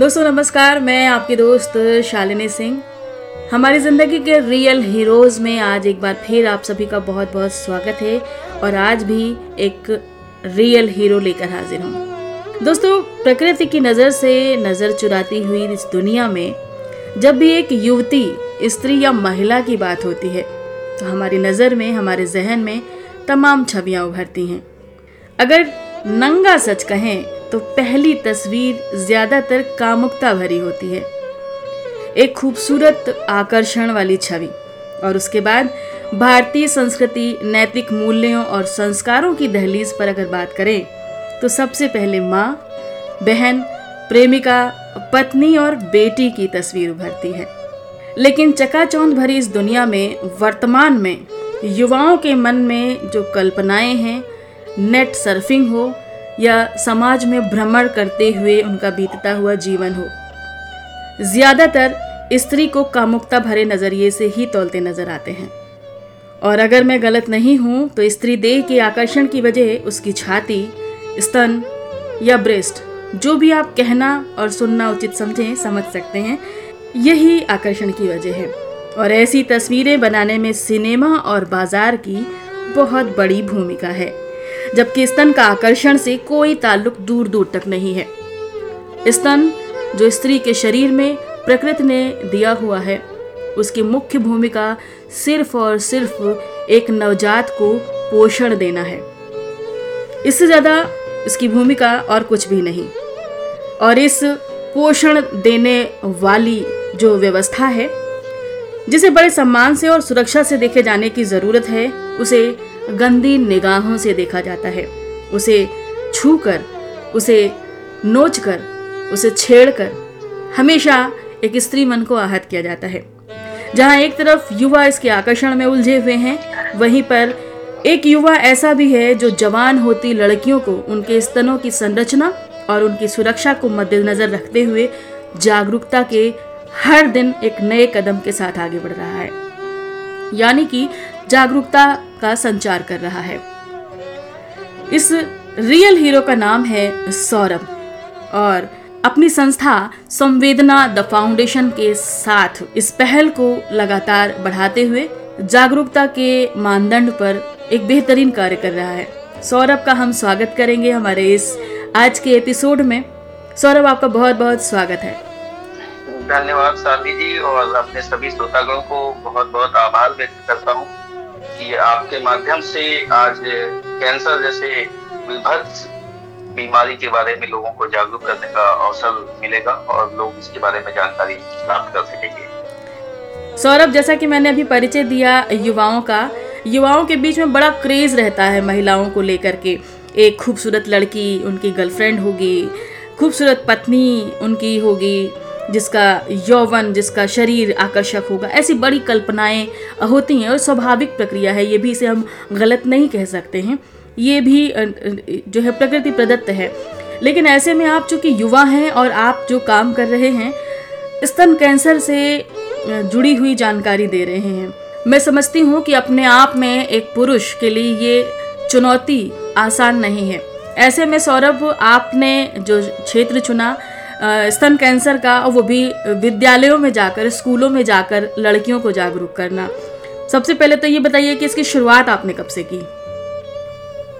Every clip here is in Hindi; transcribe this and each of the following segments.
दोस्तों, नमस्कार। मैं आपकी दोस्त शालिनी सिंह। हमारी ज़िंदगी के रियल हीरोज़ में आज एक बार फिर आप सभी का बहुत बहुत स्वागत है और आज भी एक रियल हीरो लेकर हाजिर हूँ। दोस्तों, प्रकृति की नज़र से नज़र चुराती हुई इस दुनिया में जब भी एक युवती, स्त्री या महिला की बात होती है तो हमारी नज़र में, हमारे जहन में तमाम छवियाँ उभरती हैं। अगर नंगा सच कहें तो पहली तस्वीर ज़्यादातर कामुकता भरी होती है। एक खूबसूरत आकर्षण वाली छवि। और उसके बाद भारतीय संस्कृति, नैतिक मूल्यों और संस्कारों की दहलीज पर अगर बात करें तो सबसे पहले माँ, बहन, प्रेमिका, पत्नी और बेटी की तस्वीर उभरती है। लेकिन चकाचौंध भरी इस दुनिया में, वर्तमान में, युवाओं के मन में जो कल्पनाएँ हैं, नेट सर्फिंग हो या समाज में भ्रमण करते हुए उनका बीतता हुआ जीवन हो। ज़्यादातर स्त्री को कामुकता भरे नज़रिए से ही तोलते नज़र आते हैं। और अगर मैं गलत नहीं हूँ तो स्त्री देह के आकर्षण की वजह उसकी छाती, स्तन या ब्रेस्ट, जो भी आप कहना और सुनना उचित समझें, समझ सकते हैं। यही आकर्षण की वजह है। और ऐसी तस्वीरें बनाने में सिनेमा और बाज़ार की बहुत बड़ी भूमिका है। जबकि स्तन का आकर्षण से कोई ताल्लुक दूर दूर तक नहीं है। स्तन, जो स्त्री के शरीर में प्रकृति ने दिया हुआ है, उसकी मुख्य भूमिका सिर्फ़ और सिर्फ़ एक नवजात को पोषण देना है। इससे ज़्यादा इसकी भूमिका और कुछ भी नहीं। और इस पोषण देने वाली जो व्यवस्था है, जिसे बड़े सम्मान से और सुरक्षा से देखे जाने की ज़रूरत है, उसे गंदी निगाहों से देखा जाता है। उसे छू कर उसे नोच कर उसे छेड़ कर हमेशा एक स्त्री मन को आहत किया जाता है। जहाँ एक तरफ़ युवा इसके आकर्षण में उलझे हुए हैं, वहीं पर एक युवा ऐसा भी है जो जवान होती लड़कियों को उनके स्तनों की संरचना और उनकी सुरक्षा को मद्देनजर रखते हुए जागरूकता के हर दिन एक नए कदम के साथ आगे बढ़ रहा है। यानी कि जागरूकता का संचार कर रहा है। इस रियल हीरो का नाम है सौरभ और अपनी संस्था संवेदना द फाउंडेशन के साथ इस पहल को लगातार बढ़ाते हुए जागरूकता के मानदंड पर एक बेहतरीन कार्य कर रहा है। सौरभ का हम स्वागत करेंगे हमारे इस आज के एपिसोड में। सौरभ, आपका बहुत बहुत स्वागत है। धन्यवाद साथी जी, और अपने सभी श्रोतागणों को बहुत बहुत आभार व्यक्त करता हूँ। कि आपके माध्यम से आज कैंसर जैसे विभत्स बीमारी के बारे में लोगों को जागरूक करने का अवसर मिलेगा और लोग इसके बारे में जानकारी प्राप्त कर सकेंगे। सौरभ, जैसा कि मैंने अभी परिचय दिया युवाओं का, युवाओं के बीच में बड़ा क्रेज रहता है महिलाओं को लेकर के। एक खूबसूरत लड़की उनकी गर्लफ्रेंड होगी, खूबसूरत पत्नी उनकी होगी जिसका यौवन, जिसका शरीर आकर्षक होगा, ऐसी बड़ी कल्पनाएँ होती हैं और स्वाभाविक प्रक्रिया है, ये भी इसे हम गलत नहीं कह सकते हैं। ये भी जो है प्रकृति प्रदत्त है। लेकिन ऐसे में आप चूँकि युवा हैं और आप जो काम कर रहे हैं, स्तन कैंसर से जुड़ी हुई जानकारी दे रहे हैं। मैं समझती हूँ कि अपने आप में एक पुरुष के लिए ये चुनौती आसान नहीं है। ऐसे में सौरभ, आपने जो क्षेत्र चुना स्तन कैंसर का और वो भी विद्यालयों में जाकर स्कूलों में जाकर लड़कियों को जागरूक करना। सबसे पहले तो ये बताइए कि इसकी शुरुआत आपने कब से की?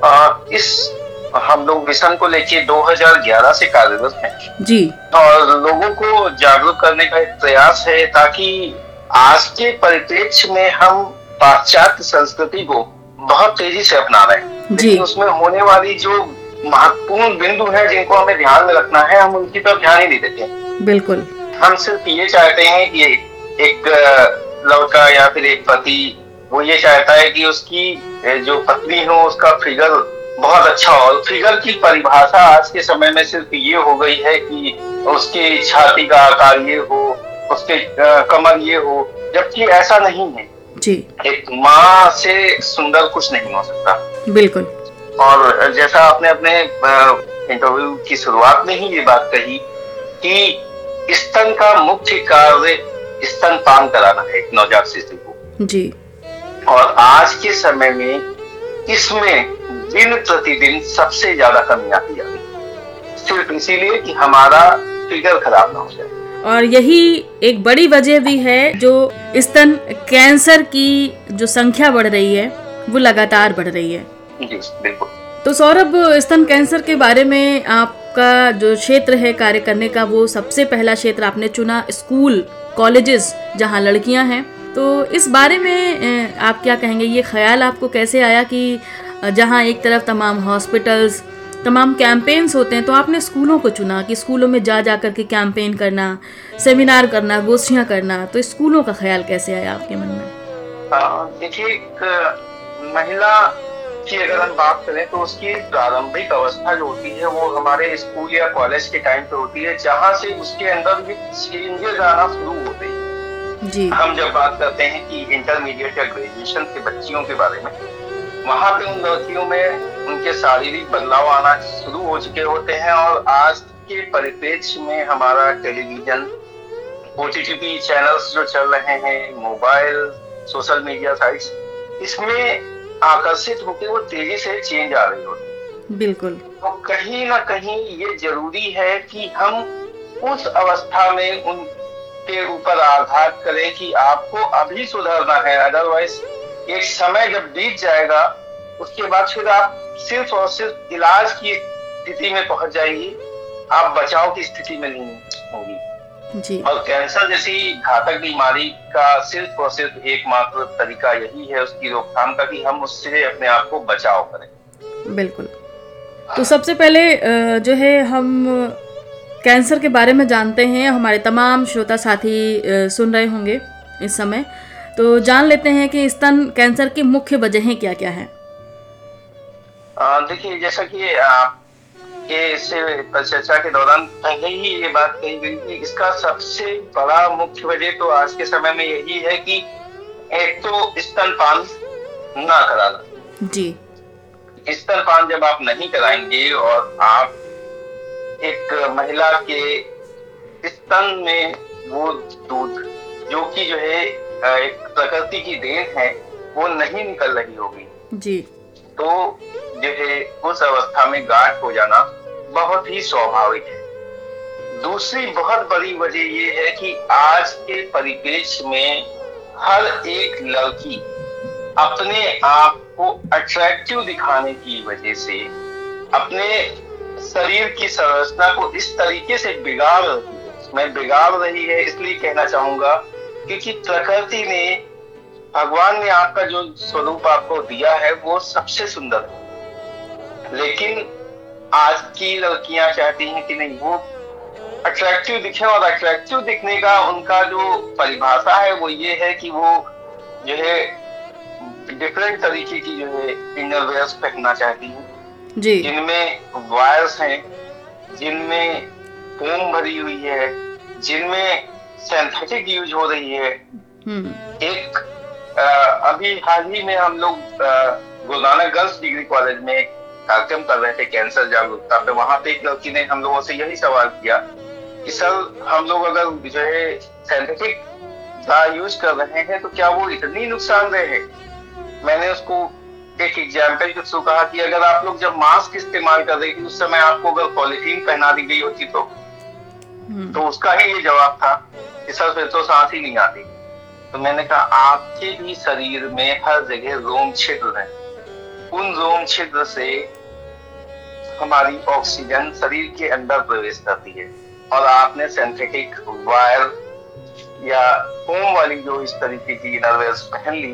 आ, इस हम लोग मिशन को लेके 2011 से कार्यरत हैं। जी। और लोगों को जागरूक करने का एक प्रयास है ताकि आज के परिप्रेक्ष्य में हम पाश्चात्य संस्कृति को बहुत तेज़ी से अपना रहे हैं। जी। उसमें होने वाली जो महत्वपूर्ण बिंदु है जिनको हमें ध्यान में रखना है हम उनकी तरफ़ ध्यान ही नहीं देते। बिल्कुल। हम सिर्फ़ ये चाहते हैं कि एक लड़का या फिर एक पति वो ये चाहता है कि उसकी जो पत्नी हो उसका फिगर बहुत अच्छा और फिगर की परिभाषा आज के समय में सिर्फ़ ये हो गई है कि उसकी छाती का आकार ये हो उसके कमर ये हो जबकि ऐसा नहीं है। जी। एक माँ से सुंदर कुछ नहीं हो सकता। बिल्कुल। और जैसा आपने अपने इंटरव्यू की शुरुआत में ही ये बात कही कि स्तन का मुख्य कार्य स्तन पान कराना है एक नवजात शिशु को। जी। और आज के समय में इसमें दिन प्रतिदिन सबसे ज़्यादा कमी आती जा रही सिर्फ़ इसीलिए कि हमारा फिगर खराब ना हो जाए। और यही एक बड़ी वजह भी है जो स्तन कैंसर की जो संख्या बढ़ रही है वो लगातार बढ़ रही है। जी बिल्कुल। तो सौरभ स्तन कैंसर के बारे में आपका जो क्षेत्र है कार्य करने का वो सबसे पहला क्षेत्र आपने चुना स्कूल कॉलेजेस जहाँ लड़कियाँ हैं। तो इस बारे में आप क्या कहेंगे? ये ख्याल आपको कैसे आया कि जहाँ एक तरफ़ तमाम हॉस्पिटल्स तमाम कैंपेन्स होते हैं तो आपने स्कूलों को चुना कि स्कूलों में जा जा कर के कैंपेन करना सेमिनार करना गोष्ठियाँ करना तो स्कूलों का ख्याल कैसे आया आपके मन में? देखिए महिला की अगर हम बात करें तो उसकी प्रारंभिक अवस्था जो होती है वो हमारे स्कूल या कॉलेज के टाइम पे होती है जहाँ से उसके अंदर भी चेंजेस आना शुरू होते हैं। जी। हम जब बात करते हैं कि इंटरमीडिएट या ग्रेजुएशन के बच्चियों के बारे में वहाँ पे उन लड़कियों में उनके शारीरिक बदलाव आना शुरू हो चुके होते हैं और आज के परिप्रेक्ष्य में हमारा टेलीविज़न ओ चैनल्स जो चल रहे हैं मोबाइल सोशल मीडिया साइट्स इसमें आकर्षित होकर वो तेज़ी से चेंज आ रही होती बिल्कुल। तो कहीं ना कहीं ये ज़रूरी है कि हम उस अवस्था में उनके ऊपर आघात करें कि आपको अभी सुधरना है अदरवाइज़ एक समय जब बीत जाएगा उसके बाद फिर आप सिर्फ़ और सिर्फ़ इलाज की स्थिति में पहुँच जाएँगी आप बचाव की स्थिति में नहीं होंगी जी। और कैंसर जैसी घातक बीमारी का सिर्फ़ और सिर्फ़ एकमात्र तरीका यही है उसकी रोकथाम का कि हम उससे अपने आप को बचाव करें। बिल्कुल। तो सबसे पहले जो है हम कैंसर के बारे में जानते हैं। हमारे तमाम श्रोता साथी सुन रहे होंगे इस समय। तो जान लेते हैं कि स्तन कैंसर की मुख्य वजहें क्या क्या हैं देखिए जैसा कि के इससे चर्चा के दौरान पहले ही ये बात कही गई कि इसका सबसे बड़ा मुख्य वजह तो आज के समय में यही है कि एक तो स्तनपान ना कराना। जी। स्तनपान जब आप नहीं कराएँगे और आप एक महिला के स्तन में वो दूध जो कि जो है एक प्रकृति की देन है वो नहीं निकल रही होगी। जी। तो जो है उस अवस्था में गांठ हो जाना बहुत ही स्वाभाविक है। दूसरी बहुत बड़ी वजह यह है कि आज के परिप्रेक्ष्य में हर एक लड़की अपने आप को अट्रैक्टिव दिखाने की वजह से, अपने शरीर की संरचना को इस तरीके से बिगाड़ रही है। मैं बिगाड़ रही है, इसलिए कहना चाहूँगा क्योंकि प्रकृति ने, भगवान ने आपका जो स्वरूप आपको दिया है, वो सबसे सुंदर है। लेकिन आज की लड़कियाँ चाहती हैं कि नहीं वो अट्रैक्टिव दिखे और अट्रैक्टिव दिखने का उनका जो परिभाषा है वो ये है कि वो जो है डिफरेंट तरीके की जो है इनर वेयर्स पहनना चाहती हैं। जिनमें वायर्स हैं जिनमें फोम भरी हुई है जिनमें सिंथेटिक यूज़ हो रही है। हम्म। एक आ, अभी हाल ही में हम लोग Guru Nanak girls degree college में कार्यक्रम कर रहे थे कैंसर जागरूकता पे। वहाँ पे एक लड़की ने हम लोगों से यही सवाल किया कि सर हम लोग अगर जो है सिंथेटिक का यूज़ कर रहे हैं तो क्या वो इतनी नुकसानदेह है? मैंने उसको एक एग्ज़ाम्पल के थ्रू कहा कि अगर आप लोग जब मास्क इस्तेमाल कर रहे थे उस समय आपको अगर पॉलिथीन पहना दी गई होती तो? हम्म। तो उसका ही ये जवाब था कि सर फिर तो सांस ही नहीं आती। तो मैंने कहा आपके भी शरीर में हर जगह रोम छिद्र है। उन रोम छिद्र से हमारी ऑक्सीजन शरीर के अंदर प्रवेश करती है। और आपने सिंथेटिक वायर या फोम वाली जो इस तरीके की नर्वेस पहन ली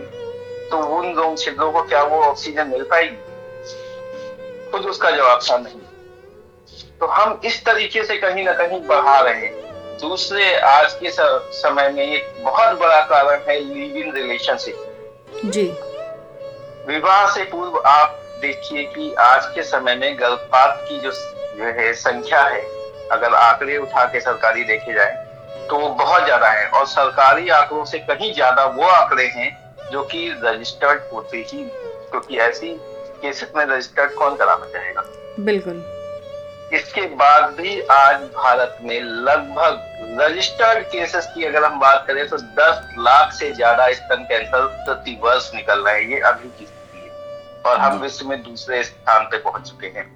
तो उन रोम छिद्रों को क्या वो ऑक्सीजन मिल पाएगी? खुद उसका जवाब था नहीं। तो हम इस तरीके से कहीं ना कहीं बढ़ा रहे हैं। दूसरे आज के समय में एक बहुत बड़ा कारण है लिव इन रिलेशनशिप जी। विवाह से पूर्व आप देखिए कि आज के समय में गर्भपात की जो जो है संख्या है अगर आंकड़े उठा के सरकारी देखे जाए तो वो बहुत ज़्यादा है। और सरकारी आंकड़ों से कहीं ज़्यादा वो आंकड़े हैं जो कि रजिस्टर्ड होते ही क्योंकि तो ऐसी केसेस में रजिस्टर्ड कौन कराना चाहेगा? बिल्कुल। इसके बाद भी आज भारत में लगभग रजिस्टर्ड केसेस की अगर हम बात करें तो 10 लाख से ज़्यादा स्तन कैंसर प्रति वर्ष निकल रहे हैं। ये अभी की और हम विश्व में दूसरे स्थान पे पहुँच चुके हैं।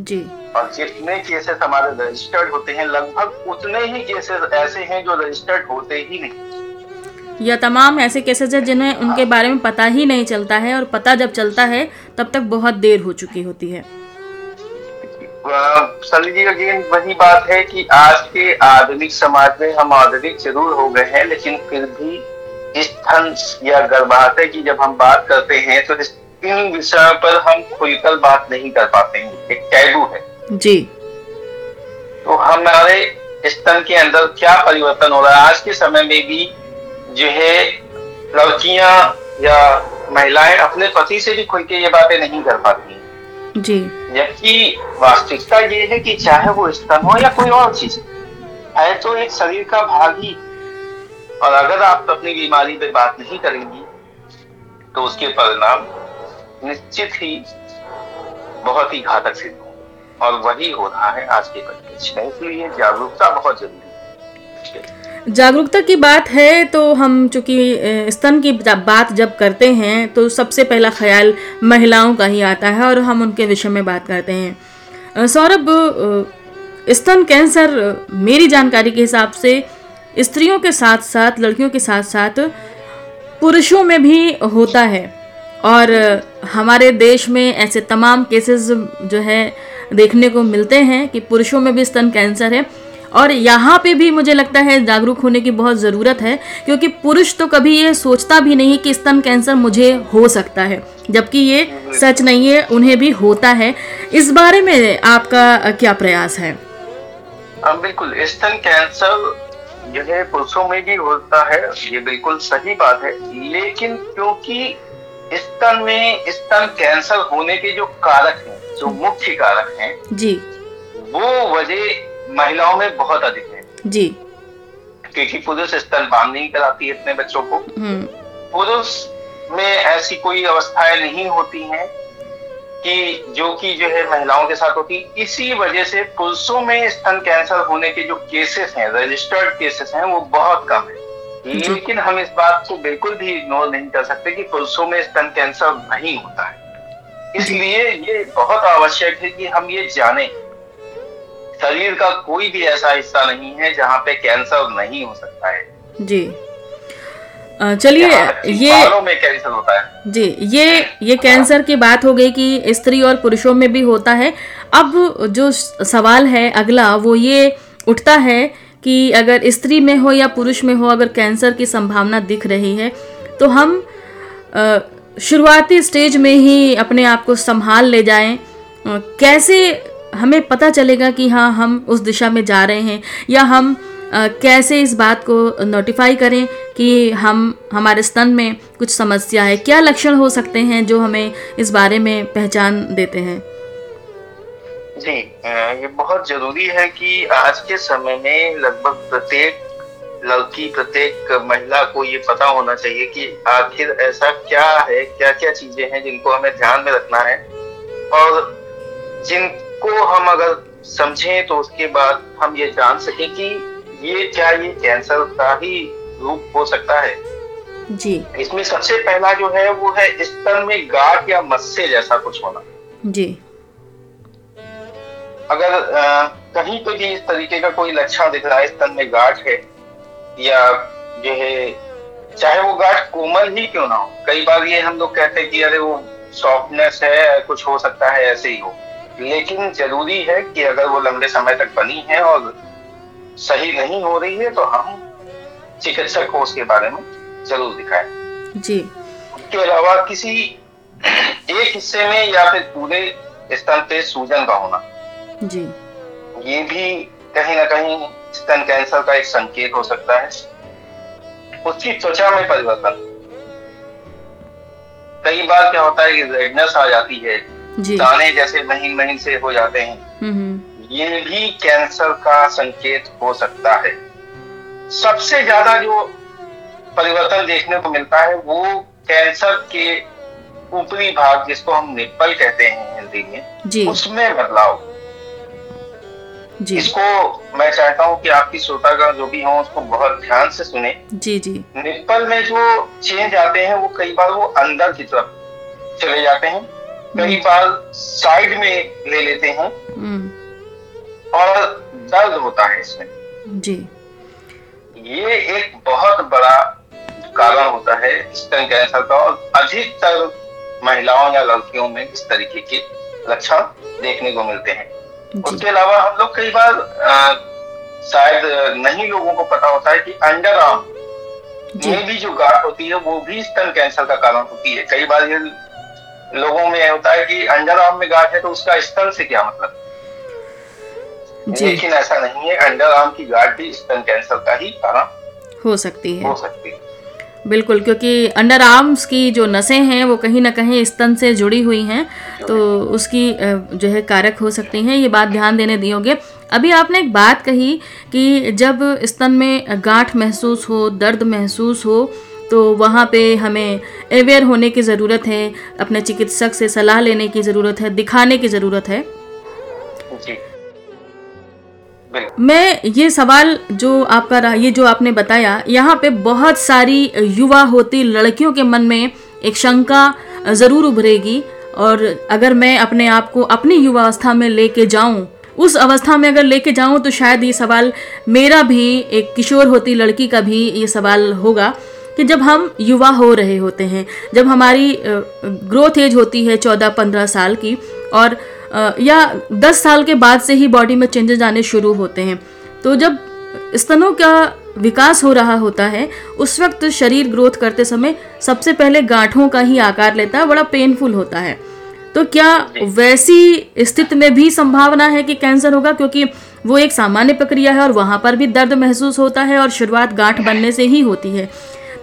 जी। और जितने केसेस हमारे रजिस्टर्ड होते हैं लगभग उतने ही केसेस ऐसे हैं जो रजिस्टर्ड होते ही नहीं। या तमाम ऐसे केसेस हैं जिन्हें उनके बारे में पता ही नहीं चलता है और पता जब चलता है तब तक बहुत देर हो चुकी होती है। सली जी अगेन वही बात है कि आज के आधुनिक समाज में हम आधुनिक ज़रूर हो गए हैं लेकिन फिर भी स्तन या गर्भाशय की जब हम बात करते हैं तो इन विषयों पर हम खुलकर बात नहीं कर पाते हैं। एक टैबू है। जी। तो हमारे स्तन के अंदर क्या परिवर्तन हो रहा है? आज के समय में भी जो है लड़कियाँ या महिलाएँ अपने पति से भी खुल के ये बातें नहीं कर पाती जी। जबकि वास्तविकता ये है कि चाहे वो स्तन हो या कोई और चीज़ है तो एक शरीर का भाग ही। और अगर आप अपनी बीमारी पे बात नहीं करेंगी तो उसके परिणाम निश्चित ही बहुत ही घातक सिद्ध हो और वही हो रहा है आज के परिप्रेक्ष्य में इसलिए जागरूकता बहुत ज़रूरी है। जागरूकता की बात है तो हम चूँकि स्तन की बात जब करते हैं तो सबसे पहला ख्याल महिलाओं का ही आता है और हम उनके विषय में बात करते हैं। सौरभ स्तन कैंसर, मेरी जानकारी के हिसाब से स्त्रियों के साथ साथ, लड़कियों के साथ साथ, पुरुषों में भी होता है। और हमारे देश में ऐसे तमाम केसेस जो है देखने को मिलते हैं कि पुरुषों में भी स्तन कैंसर है। और यहाँ पे भी मुझे लगता है जागरूक होने की बहुत ज़रूरत है क्योंकि पुरुष तो कभी ये सोचता भी नहीं कि स्तन कैंसर मुझे हो सकता है जबकि ये सच नहीं है उन्हें भी होता है। इस बारे में आपका क्या प्रयास है? हाँ, बिल्कुल स्तन कैंसर जो है पुरुषों में भी होता है ये बिल्कुल सही बात है लेकिन क्योंकि स्तन में स्तन कैंसर होने के जो कारक हैं जो मुख्य कारक हैं जी। वो वजह महिलाओं में बहुत अधिक है। जी। क्योंकि पुरुष स्तनपान नहीं कराती अपने बच्चों को। हम्म। पुरुष में ऐसी कोई अवस्थाएँ नहीं होती हैं कि जो कि जो है महिलाओं के साथ होती। इसी वजह से पुरुषों में स्तन कैंसर होने के जो केसेस हैं रजिस्टर्ड केसेस हैं वो बहुत कम है। लेकिन हम इस बात को बिल्कुल भी इग्नोर नहीं कर सकते कि पुरुषों में स्तन कैंसर नहीं होता है। इसलिए ये बहुत आवश्यक है कि हम ये जाने। शरीर का कोई भी ऐसा हिस्सा नहीं है जहाँ पे कैंसर नहीं हो सकता है। जी। चलिए ये में कैंसर होता है। जी ये ये कैंसर की बात हो गई कि स्त्री और पुरुषों में भी होता है। अब जो सवाल है अगला वो ये उठता है कि अगर स्त्री में हो या पुरुष में हो, अगर कैंसर की संभावना दिख रही है तो हम शुरुआती स्टेज में ही अपने आप को संभाल ले जाएँ। कैसे हमें पता चलेगा कि हाँ हम उस दिशा में जा रहे हैं, या हम कैसे इस बात को नोटिफाई करें कि हम, हमारे स्तन में कुछ समस्या है, क्या लक्षण हो सकते हैं जो हमें इस बारे में पहचान देते हैं। जी ये बहुत ज़रूरी है कि आज के समय में लगभग प्रत्येक लड़की प्रत्येक महिला को ये पता होना चाहिए कि आखिर ऐसा क्या है क्या क्या चीज़ें हैं जिनको हमें ध्यान में रखना है। और जिनको हम अगर समझें तो उसके बाद हम ये जान सके कि ये क्या ये कैंसर का ही रूप हो सकता है। जी। इसमें सबसे पहला जो है वो है स्तन में गांठ या मस्से जैसा कुछ होना। जी। अगर आ, कहीं पे भी इस तरीके का कोई लक्षण दिख रहा है स्तन में गांठ है या जो है चाहे वो गांठ कोमल ही क्यों ना हो कई बार ये हम लोग कहते हैं कि अरे वो सॉफ्टनेस है कुछ हो सकता है ऐसे ही हो। लेकिन ज़रूरी है कि अगर वो लंबे समय तक बनी है और सही नहीं हो रही है तो हम चिकित्सक को उसके बारे में ज़रूर दिखाएँ। जी। इसके अलावा किसी एक हिस्से में या फिर पूरे स्तन पे सूजन का होना। जी। ये भी कहीं ना कहीं स्तन कैंसर का एक संकेत हो सकता है। उसकी त्वचा में परिवर्तन। कई बार क्या होता है कि रेडनेस आ जाती है। दाने जैसे महीन महीन से हो जाते हैं। हम्म हम्म, ये भी कैंसर का संकेत हो सकता है। सबसे ज़्यादा जो परिवर्तन देखने को मिलता है वो कैंसर के ऊपरी भाग जिसको हम निप्पल कहते हैं हिंदी में उसमें बदलाव। जी। इसको मैं चाहता हूँ कि आपकी श्रोतागण जो भी हों उसको बहुत ध्यान से सुने। जी जी। निप्पल में जो चेंज आते हैं वो कई बार वो अंदर की तरफ़ चले जाते हैं। कई बार साइड में ले लेते हैं। हम्म। और दर्द होता है इसमें। जी। ये एक बहुत बड़ा कारण होता है स्तन कैंसर का और अधिकतर महिलाओं या लड़कियों में इस तरीके के लक्षण देखने को मिलते हैं। उसके अलावा हम लोग कई बार शायद नहीं लोगों को पता होता है कि अंडर आर्म में भी जो गांठ होती है वो भी स्तन कैंसर का कारण होती है। कई बार ये लोगों में होता है कि अंडर आर्म में गांठ है तो उसका स्तन से क्या मतलब? लेकिन ऐसा नहीं है अंडर आर्म की गांठ भी स्तन कैंसर का ही कारण हो सकती है। हो सकती है। बिल्कुल, क्योंकि अंडर आर्म्स की जो नसें हैं, वो कहीं ना कहीं स्तन से जुड़ी हुई हैं तो उसकी जो है कारक हो सकती हैं, ये बात ध्यान देने दियोगे। अभी आपने एक बात कही कि जब स्तन में गांठ महसूस हो, दर्द महसूस हो तो वहाँ पे हमें अवेयर होने की ज़रूरत है, अपने चिकित्सक से सलाह लेने की ज़रूरत है, दिखाने की ज़रूरत है। मैं ये सवाल जो आपका रहा, ये जो आपने बताया, यहाँ पे बहुत सारी युवा होती लड़कियों के मन में एक शंका ज़रूर उभरेगी। और अगर मैं अपने आप को अपनी युवा अवस्था में लेके जाऊँ, उस अवस्था में अगर लेके जाऊँ तो शायद ये सवाल मेरा भी, एक किशोर होती लड़की का भी ये सवाल होगा कि जब हम युवा हो रहे होते हैं, जब हमारी ग्रोथ एज होती है चौदह पंद्रह साल की, और या दस साल के बाद से ही बॉडी में चेंजेस आने शुरू होते हैं। तो जब स्तनों का विकास हो रहा होता है, उस वक्त शरीर ग्रोथ करते समय सबसे पहले गांठों का ही आकार लेता है बड़ा पेनफुल होता है। तो क्या वैसी स्थिति में भी संभावना है कि कैंसर होगा? क्योंकि वो एक सामान्य प्रक्रिया है और वहाँ पर भी दर्द महसूस होता है और शुरुआत गांठ बनने से ही होती है।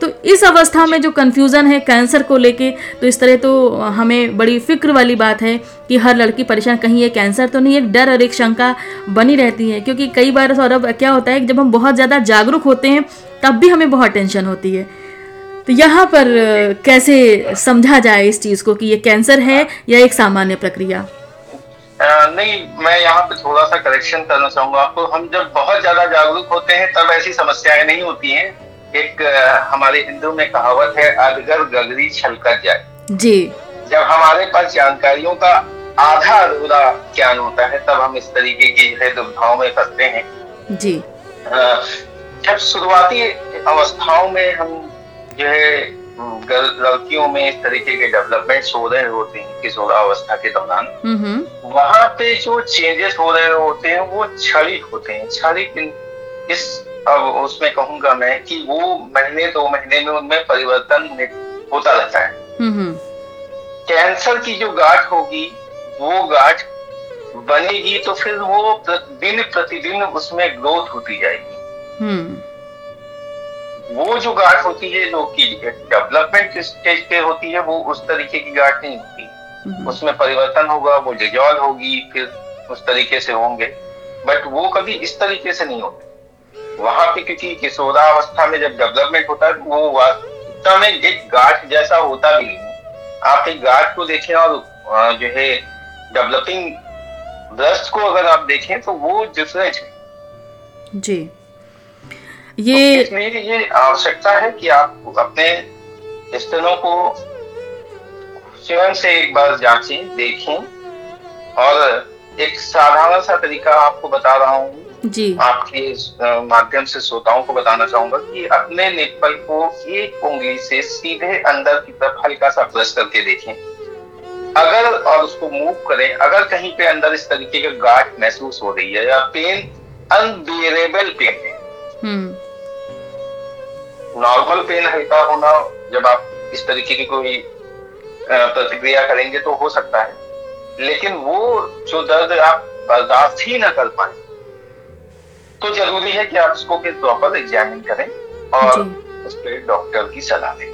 तो इस अवस्था में जो कन्फ्यूज़न है कैंसर को लेके तो इस तरह तो हमें बड़ी फ़िक्र वाली बात है कि हर लड़की परेशान, कहीं ये कैंसर तो नहीं एक डर और एक शंका बनी रहती है। क्योंकि कई बार सौरभ, क्या होता है कि जब हम बहुत ज़्यादा जागरूक होते हैं, तब भी हमें बहुत टेंशन होती है। तो यहाँ पर कैसे समझा जाए इस चीज़ को कि ये कैंसर है या एक सामान्य प्रक्रिया? नहीं, मैं यहाँ पे थोड़ा सा करेक्शन करना चाहूँगा आपको। हम जब बहुत ज़्यादा जागरूक होते हैं, तब ऐसी समस्याएँ नहीं होती हैं। एक हमारे हिंदू में कहावत है अजगर गगरी छलकर जाए। जी। जब हमारे पास जानकारियों का आधा अधूरा ज्ञान होता है तब हम इस तरीके की जो है दुविधाओं में फंसते हैं। जी। जब शुरुआती अवस्थाओं में हम जो है लड़कियों में इस तरीके के डेवलपमेंट्स हो रहे होते हैं किशोरावस्था के दौरान हम्म हम्म। वहाँ पे जो चेंजेस हो रहे होते हैं वो क्षणिक होते हैं। क्षणिक इस अब उसमें कहूँगा मैं कि वो महीने दो महीने में उनमें परिवर्तन होता रहता है। हम्म हम्म। कैंसर की जो गांठ होगी वो गांठ बनेगी तो फिर वो दिन प्रतिदिन उसमें ग्रोथ होती जाएगी। हम्म। वो जो गांठ होती है जो कि डेवलपमेंट स्टेज पे होती है वो उस तरीके की गांठ नहीं होती। उसमें परिवर्तन होगा वो डिजॉल्व होगी फिर उस तरीके से होंगे। बट वो कभी इस तरीके से नहीं होते। वहाँ पे क्योंकि किशोरावस्था में जब डेवलपमेंट होता है तो वो वास्तव में एक गांठ जैसा होता भी है आप एक गांठ को देखें और जो है डेवलपिंग ब्रस्ट को अगर आप देखें तो वो डिफरेंट है। जी। तो ये इसलिए ये आवश्यकता है कि आप अपने स्तनों को स्वयं से एक बार जांचें देखें और एक साधारण सा तरीका आपको बता रहा हूँ जी। आपके माध्यम से श्रोताओं को बताना चाहूँगा कि अपने निप्पल को एक उंगली से सीधे अंदर की तरफ़ हल्का सा प्रेस करके देखें। अगर और उसको मूव करें अगर कहीं पे अंदर इस तरीके का गाठ महसूस हो रही है या पेन अनबियरेबल पेन है। हम्म। नॉर्मल पेन हल्का होना जब आप इस तरीके की कोई प्रतिक्रिया करेंगे तो हो सकता है। लेकिन वो जो दर्द आप बर्दाश्त ही ना कर पाए तो ज़रूरी है कि आप उसको फिर प्रॉपर एग्जामिन करें और उस पर डॉक्टर की सलाह लें।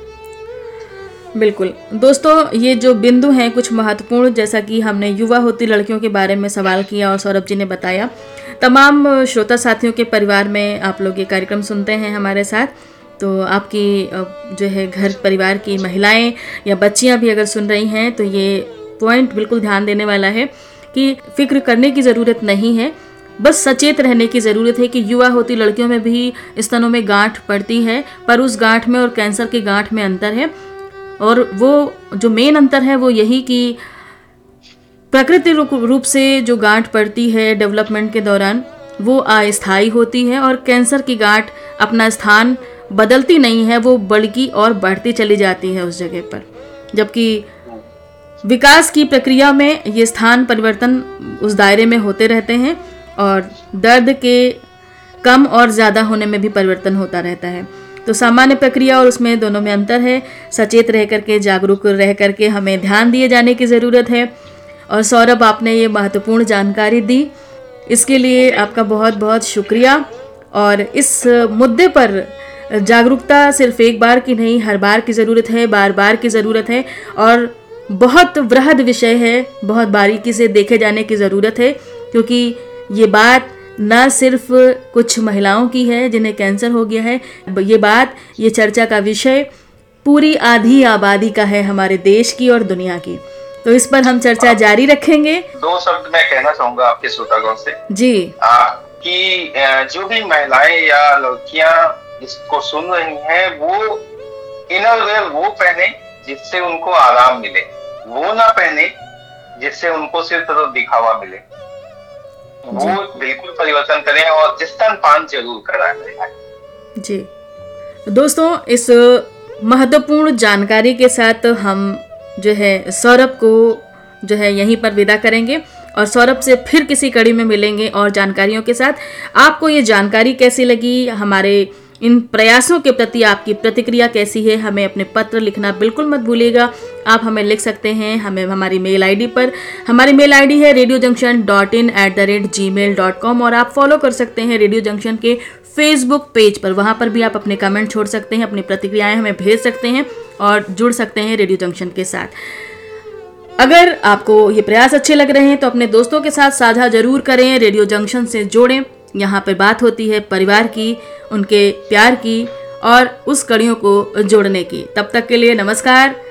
बिल्कुल। दोस्तों ये जो बिंदु हैं कुछ महत्वपूर्ण जैसा कि हमने युवा होती लड़कियों के बारे में सवाल किया और सौरभ जी ने बताया। तमाम श्रोता साथियों के परिवार में आप लोग ये कार्यक्रम सुनते हैं हमारे साथ। तो आपकी जो है घर परिवार की महिलाएँ या बच्चियाँ भी अगर सुन रही हैं तो ये पॉइंट बिल्कुल ध्यान देने वाला है कि फ़िक्र करने की ज़रूरत नहीं है। बस सचेत रहने की ज़रूरत है कि युवा होती लड़कियों में भी स्तनों में गांठ पड़ती है, पर उस गांठ में और कैंसर की गांठ में अंतर है। और वो जो मेन अंतर है वो यही कि प्रकृति रूप से जो गांठ पड़ती है डेवलपमेंट के दौरान, वो अस्थायी होती है और कैंसर की गांठ अपना स्थान बदलती नहीं है, वो बढ़ती और बढ़ती चली जाती है उस जगह पर। जबकि विकास की प्रक्रिया में ये स्थान परिवर्तन उस दायरे में होते रहते हैं। और दर्द के कम और ज़्यादा होने में भी परिवर्तन होता रहता है। तो सामान्य प्रक्रिया और उसमें दोनों में अंतर है। सचेत रह करके, जागरूक रह करके हमें ध्यान दिए जाने की ज़रूरत है। और सौरभ, आपने ये महत्वपूर्ण जानकारी दी। इसके लिए आपका बहुत बहुत शुक्रिया। और इस मुद्दे पर जागरूकता सिर्फ़ एक बार की नहीं, हर बार की ज़रूरत है बार बार की ज़रूरत है। और बहुत वृहद विषय है, बहुत बारीकी से देखे जाने की ज़रूरत है, क्योंकि ये बात न सिर्फ़ कुछ महिलाओं की है जिन्हें कैंसर हो गया है ये बात ये चर्चा का विषय पूरी आधी आबादी का है हमारे देश की और दुनिया की। तो इस पर हम चर्चा जारी रखेंगे। दो शब्द मैं कहना चाहूँगा आपके श्रोतागण से। जी। आ, कि जो भी महिलाएँ या लड़कियाँ इसको सुन रही हैं वो इनर वेयर वो पहने जिससे उनको आराम मिले। वो ना पहने जिससे उनको सिर्फ़ तो दिखावा मिले। वो बिल्कुल परिवर्तन करें और स्तन पान ज़रूर कराएँ जी। दोस्तों इस महत्वपूर्ण जानकारी के साथ हम जो है सौरभ को जो है यहीं पर विदा करेंगे और सौरभ से फिर किसी कड़ी में मिलेंगे और जानकारियों के साथ। आपको ये जानकारी कैसी लगी? हमारे इन प्रयासों के प्रति आपकी प्रतिक्रिया कैसी है, हमें अपने पत्र लिखना बिल्कुल मत भूलिएगा। आप हमें लिख सकते हैं, हमें हमारी मेल आईडी पर। हमारी मेल आईडी है radio junction dot in at the rate Gmail dot com और आप फॉलो कर सकते हैं रेडियो जंक्शन के फेसबुक पेज पर। वहाँ पर भी आप अपने कमेंट छोड़ सकते हैं, अपनी प्रतिक्रियाएँ हमें भेज सकते हैं और जुड़ सकते हैं रेडियो जंक्शन के साथ। अगर आपको ये प्रयास अच्छे लग रहे हैं तो अपने दोस्तों के साथ साझा ज़रूर करें रेडियो जंक्शन से जोड़ें। यहाँ पर बात होती है परिवार की, उनके प्यार की और उस कड़ियों को जोड़ने की। तब तक के लिए नमस्कार।